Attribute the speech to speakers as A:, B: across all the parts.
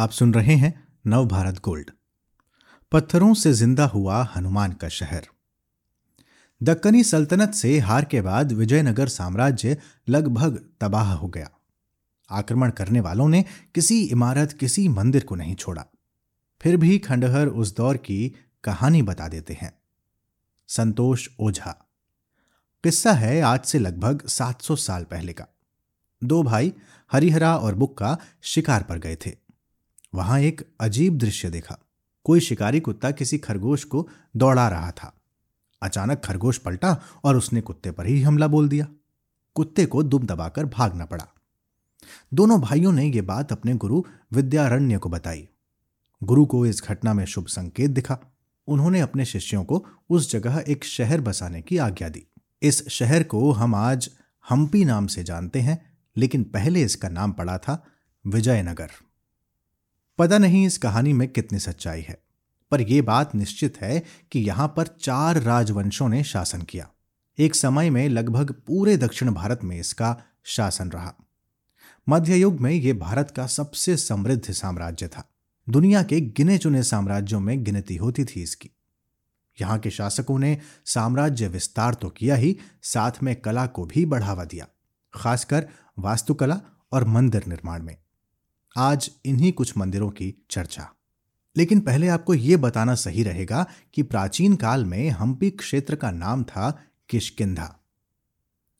A: आप सुन रहे हैं नव भारत गोल्ड। पत्थरों से ज़िंदा हुआ हनुमान का शहर। दक्कनी सल्तनत से हार के बाद विजयनगर साम्राज्य लगभग तबाह हो गया। आक्रमण करने वालों ने किसी इमारत, किसी मंदिर को नहीं छोड़ा। फिर भी खंडहर उस दौर की कहानी बता देते हैं। संतोष ओझा। किस्सा है आज से लगभग 700 साल पहले का। दो भाई, हरिहरा और बुक्का शिकार पर गए थे। वहाँ एक अजीब दृश्य देखा। कोई शिकारी कुत्ता किसी खरगोश को दौड़ा रहा था। अचानक खरगोश पलटा और उसने कुत्ते पर ही हमला बोल दिया। कुत्ते को दुम दबाकर भागना पड़ा। दोनों भाइयों ने यह बात अपने गुरु विद्यारण्य को बताई। गुरु को इस घटना में शुभ संकेत दिखा। उन्होंने अपने शिष्यों को उस जगह एक शहर बसाने की आज्ञा दी। इस शहर को हम आज हम्पी नाम से जानते हैं, लेकिन पहले इसका नाम पड़ा था विजयनगर। पता नहीं इस कहानी में कितनी सच्चाई है, पर यह बात निश्चित है कि यहाँ पर चार राजवंशों ने शासन किया। एक समय में लगभग पूरे दक्षिण भारत में इसका शासन रहा। मध्य युग में यह भारत का सबसे समृद्ध साम्राज्य था। दुनिया के गिने चुने साम्राज्यों में गिनती होती थी इसकी। यहाँ के शासकों ने साम्राज्य विस्तार तो किया ही, साथ में कला को भी बढ़ावा दिया, खासकर वास्तुकला और मंदिर निर्माण में। आज इन्हीं कुछ मंदिरों की चर्चा। लेकिन पहले आपको यह बताना सही रहेगा कि प्राचीन काल में हम्पी क्षेत्र का नाम था किशकिंधा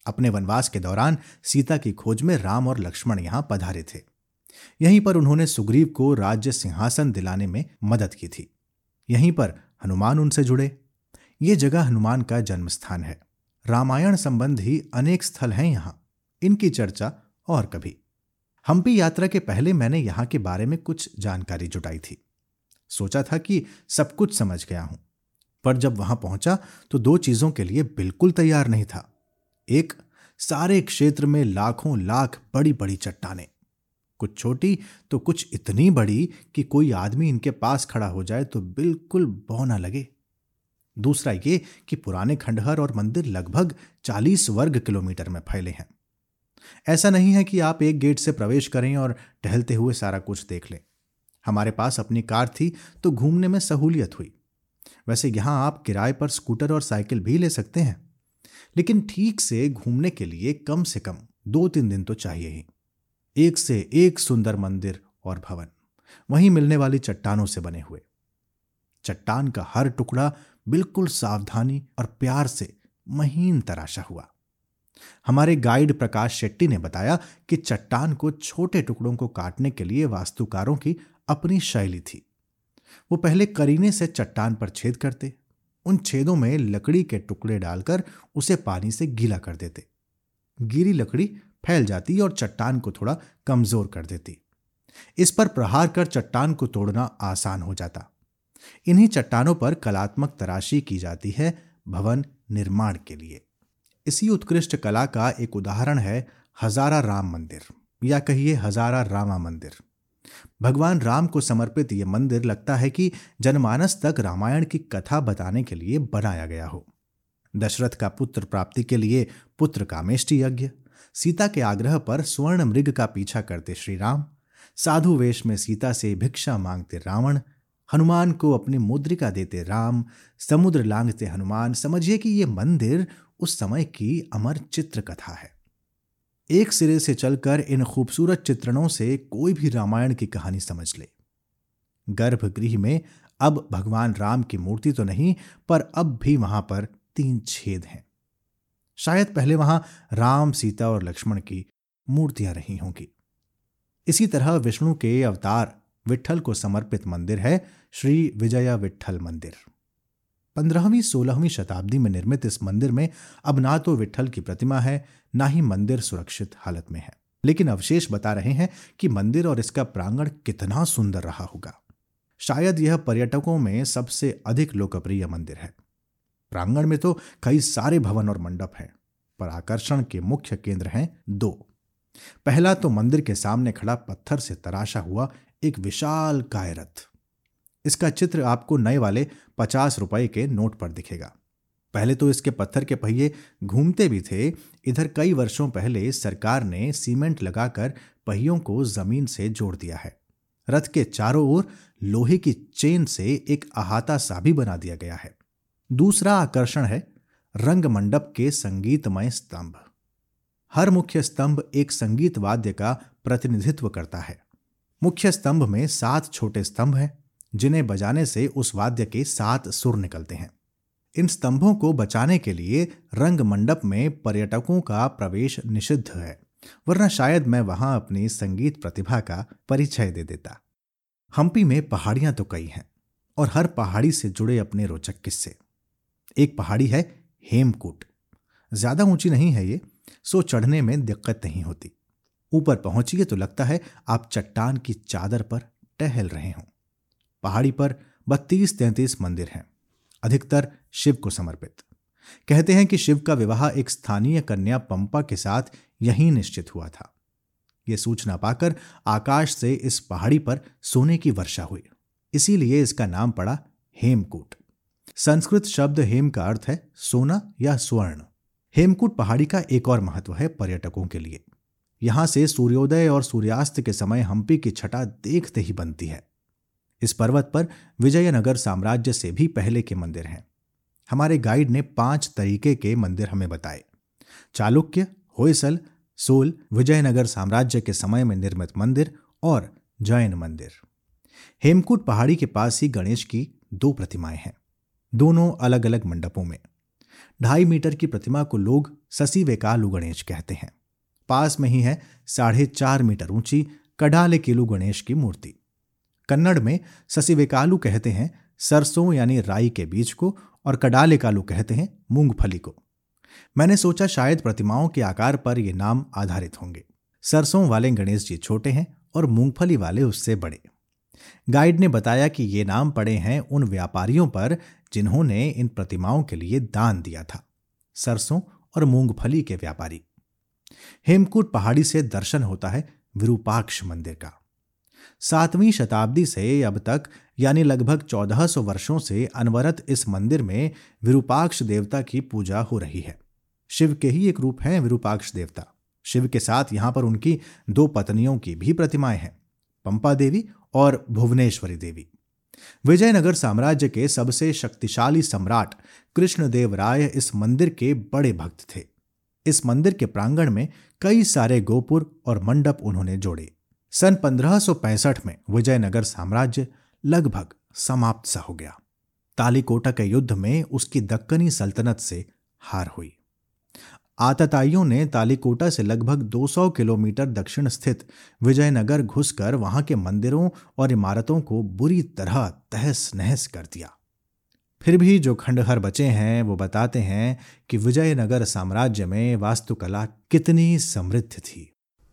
A: अपने वनवास के दौरान सीता की खोज में राम और लक्ष्मण यहाँ पधारे थे। यहीं पर उन्होंने सुग्रीव को राज्य सिंहासन दिलाने में मदद की थी। यहीं पर हनुमान उनसे जुड़े। ये जगह हनुमान का जन्म स्थान है। रामायण संबंधी अनेक स्थल हैं यहाँ। इनकी चर्चा और कभी। हम्पी यात्रा के पहले मैंने यहाँ के बारे में कुछ जानकारी जुटाई थी। सोचा था कि सब कुछ समझ गया हूँ, पर जब वहाँ पहुँचा तो दो चीज़ों के लिए बिल्कुल तैयार नहीं था। एक, सारे क्षेत्र में लाखों लाख बड़ी बड़ी चट्टाने। कुछ छोटी तो कुछ इतनी बड़ी कि कोई आदमी इनके पास खड़ा हो जाए तो बिल्कुल बौना लगे। दूसरा ये कि पुराने खंडहर और मंदिर लगभग 40 वर्ग किलोमीटर में फैले हैं। ऐसा नहीं है कि आप एक गेट से प्रवेश करें और टहलते हुए सारा कुछ देख लें। हमारे पास अपनी कार थी तो घूमने में सहूलियत हुई। वैसे यहाँ आप किराए पर स्कूटर और साइकिल भी ले सकते हैं। लेकिन ठीक से घूमने के लिए कम से कम दो तीन दिन तो चाहिए ही। एक से एक सुंदर मंदिर और भवन, वहीं मिलने वाली चट्टानों से बने हुए। चट्टान का हर टुकड़ा बिल्कुल सावधानी और प्यार से महीन तराशा हुआ। हमारे गाइड प्रकाश शेट्टी ने बताया कि चट्टान को छोटे टुकड़ों को काटने के लिए वास्तुकारों की अपनी शैली थी। वो पहले करीने से चट्टान पर छेद करते, उन छेदों में लकड़ी के टुकड़े डालकर उसे पानी से गीला कर देते। गीली लकड़ी फैल जाती और चट्टान को थोड़ा कमज़ोर कर देती। इस पर प्रहार कर चट्टान को तोड़ना आसान हो जाता। इन्हीं चट्टानों पर कलात्मक तराशी की जाती है भवन निर्माण के लिए। इसी उत्कृष्ट कला का एक उदाहरण है हजारा राम मंदिर, या कहिए हजारा रामा मंदिर। भगवान राम को समर्पित यह मंदिर लगता है कि जनमानस तक रामायण की कथा बताने के लिए बनाया गया हो। दशरथ का पुत्र प्राप्ति के लिए पुत्र कामेष्टि यज्ञ, सीता के आग्रह पर स्वर्ण मृग का पीछा करते श्री राम, साधु वेश में सीता से भिक्षा मांगते रावण, हनुमान को अपनी मुद्रिका देते राम, समुद्र लांघते हनुमान, समझिए कि यह मंदिर उस समय की अमर चित्र कथा है। एक सिरे से चलकर इन खूबसूरत चित्रणों से कोई भी रामायण की कहानी समझ ले। गर्भगृह में अब भगवान राम की मूर्ति तो नहीं, पर अब भी वहाँ पर तीन छेद हैं। शायद पहले वहाँ राम, सीता और लक्ष्मण की मूर्तियाँ रही होंगी। इसी तरह विष्णु के अवतार विठल को समर्पित मंदिर है, श्री विजया विठल मंदिर। पंद्रहवीं, सोलहवीं शताब्दी में निर्मित इस मंदिर में अब ना तो विठल की प्रतिमा है, ना ही मंदिर सुरक्षित हालत में है। लेकिन अवशेष बता रहे हैं कि मंदिर और इसका प्रांगण कितना सुंदर रहा होगा। शायद यह पर्यटकों में सबसे अधिक लोकप्रिय मंदिर है। प्रांगण में तो कई सारे भवन और मंडप हैं, पर आकर्षण के मुख्य केंद्र हैं दो। पहला तो मंदिर के सामने खड़ा पत्थर से तराशा हुआ एक विशाल कायरथ इसका चित्र आपको नए वाले पचास रुपए के नोट पर दिखेगा। पहले तो इसके पत्थर के पहिए घूमते भी थे। इधर कई वर्षों पहले सरकार ने सीमेंट लगाकर पहियों को ज़मीन से जोड़ दिया है। रथ के चारों ओर लोहे की चेन से एक अहाता सा भी बना दिया गया है। दूसरा आकर्षण है रंग मंडप के संगीतमय स्तंभ। हर मुख्य स्तंभ एक संगीत वाद्य का प्रतिनिधित्व करता है। मुख्य स्तंभ में सात छोटे स्तंभ हैं। जिन्हें बजाने से उस वाद्य के सात सुर निकलते हैं। इन स्तंभों को बचाने के लिए रंग मंडप में पर्यटकों का प्रवेश निषिद्ध है, वरना शायद मैं वहाँ अपनी संगीत प्रतिभा का परिचय दे देता। हम्पी में पहाड़ियाँ तो कई हैं, और हर पहाड़ी से जुड़े अपने रोचक किस्से। एक पहाड़ी है हेमकूट। ज़्यादा ऊँची नहीं है ये, सो चढ़ने में दिक्कत नहीं होती। ऊपर पहुंचिए तो लगता है आप चट्टान की चादर पर टहल रहे हों। पहाड़ी पर बत्तीस तैंतीस मंदिर हैं। अधिकतर शिव को समर्पित। कहते हैं कि शिव का विवाह एक स्थानीय कन्या पंपा के साथ यहीं निश्चित हुआ था। यह सूचना पाकर आकाश से इस पहाड़ी पर सोने की वर्षा हुई। इसीलिए इसका नाम पड़ा हेमकूट। संस्कृत शब्द हेम का अर्थ है सोना या स्वर्ण। हेमकूट पहाड़ी का एक और महत्व है पर्यटकों के लिए। यहाँ से सूर्योदय और सूर्यास्त के समय हम्पी की छटा देखते ही बनती है। इस पर्वत पर विजयनगर साम्राज्य से भी पहले के मंदिर हैं। हमारे गाइड ने पाँच तरीके के मंदिर हमें बताए। चालुक्य, होयसल, सोल, विजयनगर साम्राज्य के समय में निर्मित मंदिर और जैन मंदिर। हेमकूट पहाड़ी के पास ही गणेश की दो प्रतिमाएँ हैं, दोनों अलग अलग मंडपों में। ढाई मीटर की प्रतिमा को लोग ससी वेकालु गणेश कहते हैं। पास में ही है साढ़े चार मीटर ऊँची कडाले किलू गणेश की मूर्ति। कन्नड़ में ससिवेकालू कहते हैं, सरसों यानी राई के बीज को, और कडाले कालू कहते हैं, मूंगफली को। मैंने सोचा शायद प्रतिमाओं के आकार पर ये नाम आधारित होंगे। सरसों वाले गणेश जी छोटे हैं और मूंगफली वाले उससे बड़े। गाइड ने बताया कि ये नाम पड़े हैं उन व्यापारियों पर जिन्होंने इन प्रतिमाओं के लिए दान दिया था, सरसों और मूंगफली के व्यापारी। हेमकूट पहाड़ी से दर्शन होता है विरूपाक्ष मंदिर का। सातवीं शताब्दी से अब तक, यानी लगभग 1400 वर्षों से, अनवरत इस मंदिर में विरूपाक्ष देवता की पूजा हो रही है। शिव के ही एक रूप है विरूपाक्ष देवता। शिव के साथ यहाँ पर उनकी दो पत्नियों की भी प्रतिमाएँ हैं, पंपा देवी और भुवनेश्वरी देवी। विजयनगर साम्राज्य के सबसे शक्तिशाली सम्राट कृष्णदेव राय इस मंदिर के बड़े भक्त थे। इस मंदिर के प्रांगण में कई सारे गोपुर और मंडप उन्होंने जोड़े। सन 1565 में विजयनगर साम्राज्य लगभग समाप्त सा हो गया। तालीकोटा के युद्ध में उसकी दक्कनी सल्तनत से हार हुई। आतताइयों ने तालीकोटा से लगभग 200 किलोमीटर दक्षिण स्थित विजयनगर घुसकर वहाँ के मंदिरों और इमारतों को बुरी तरह तहस नहस कर दिया। फिर भी जो खंडहर बचे हैं, वो बताते हैं कि विजयनगर साम्राज्य में वास्तुकला कितनी समृद्ध थी।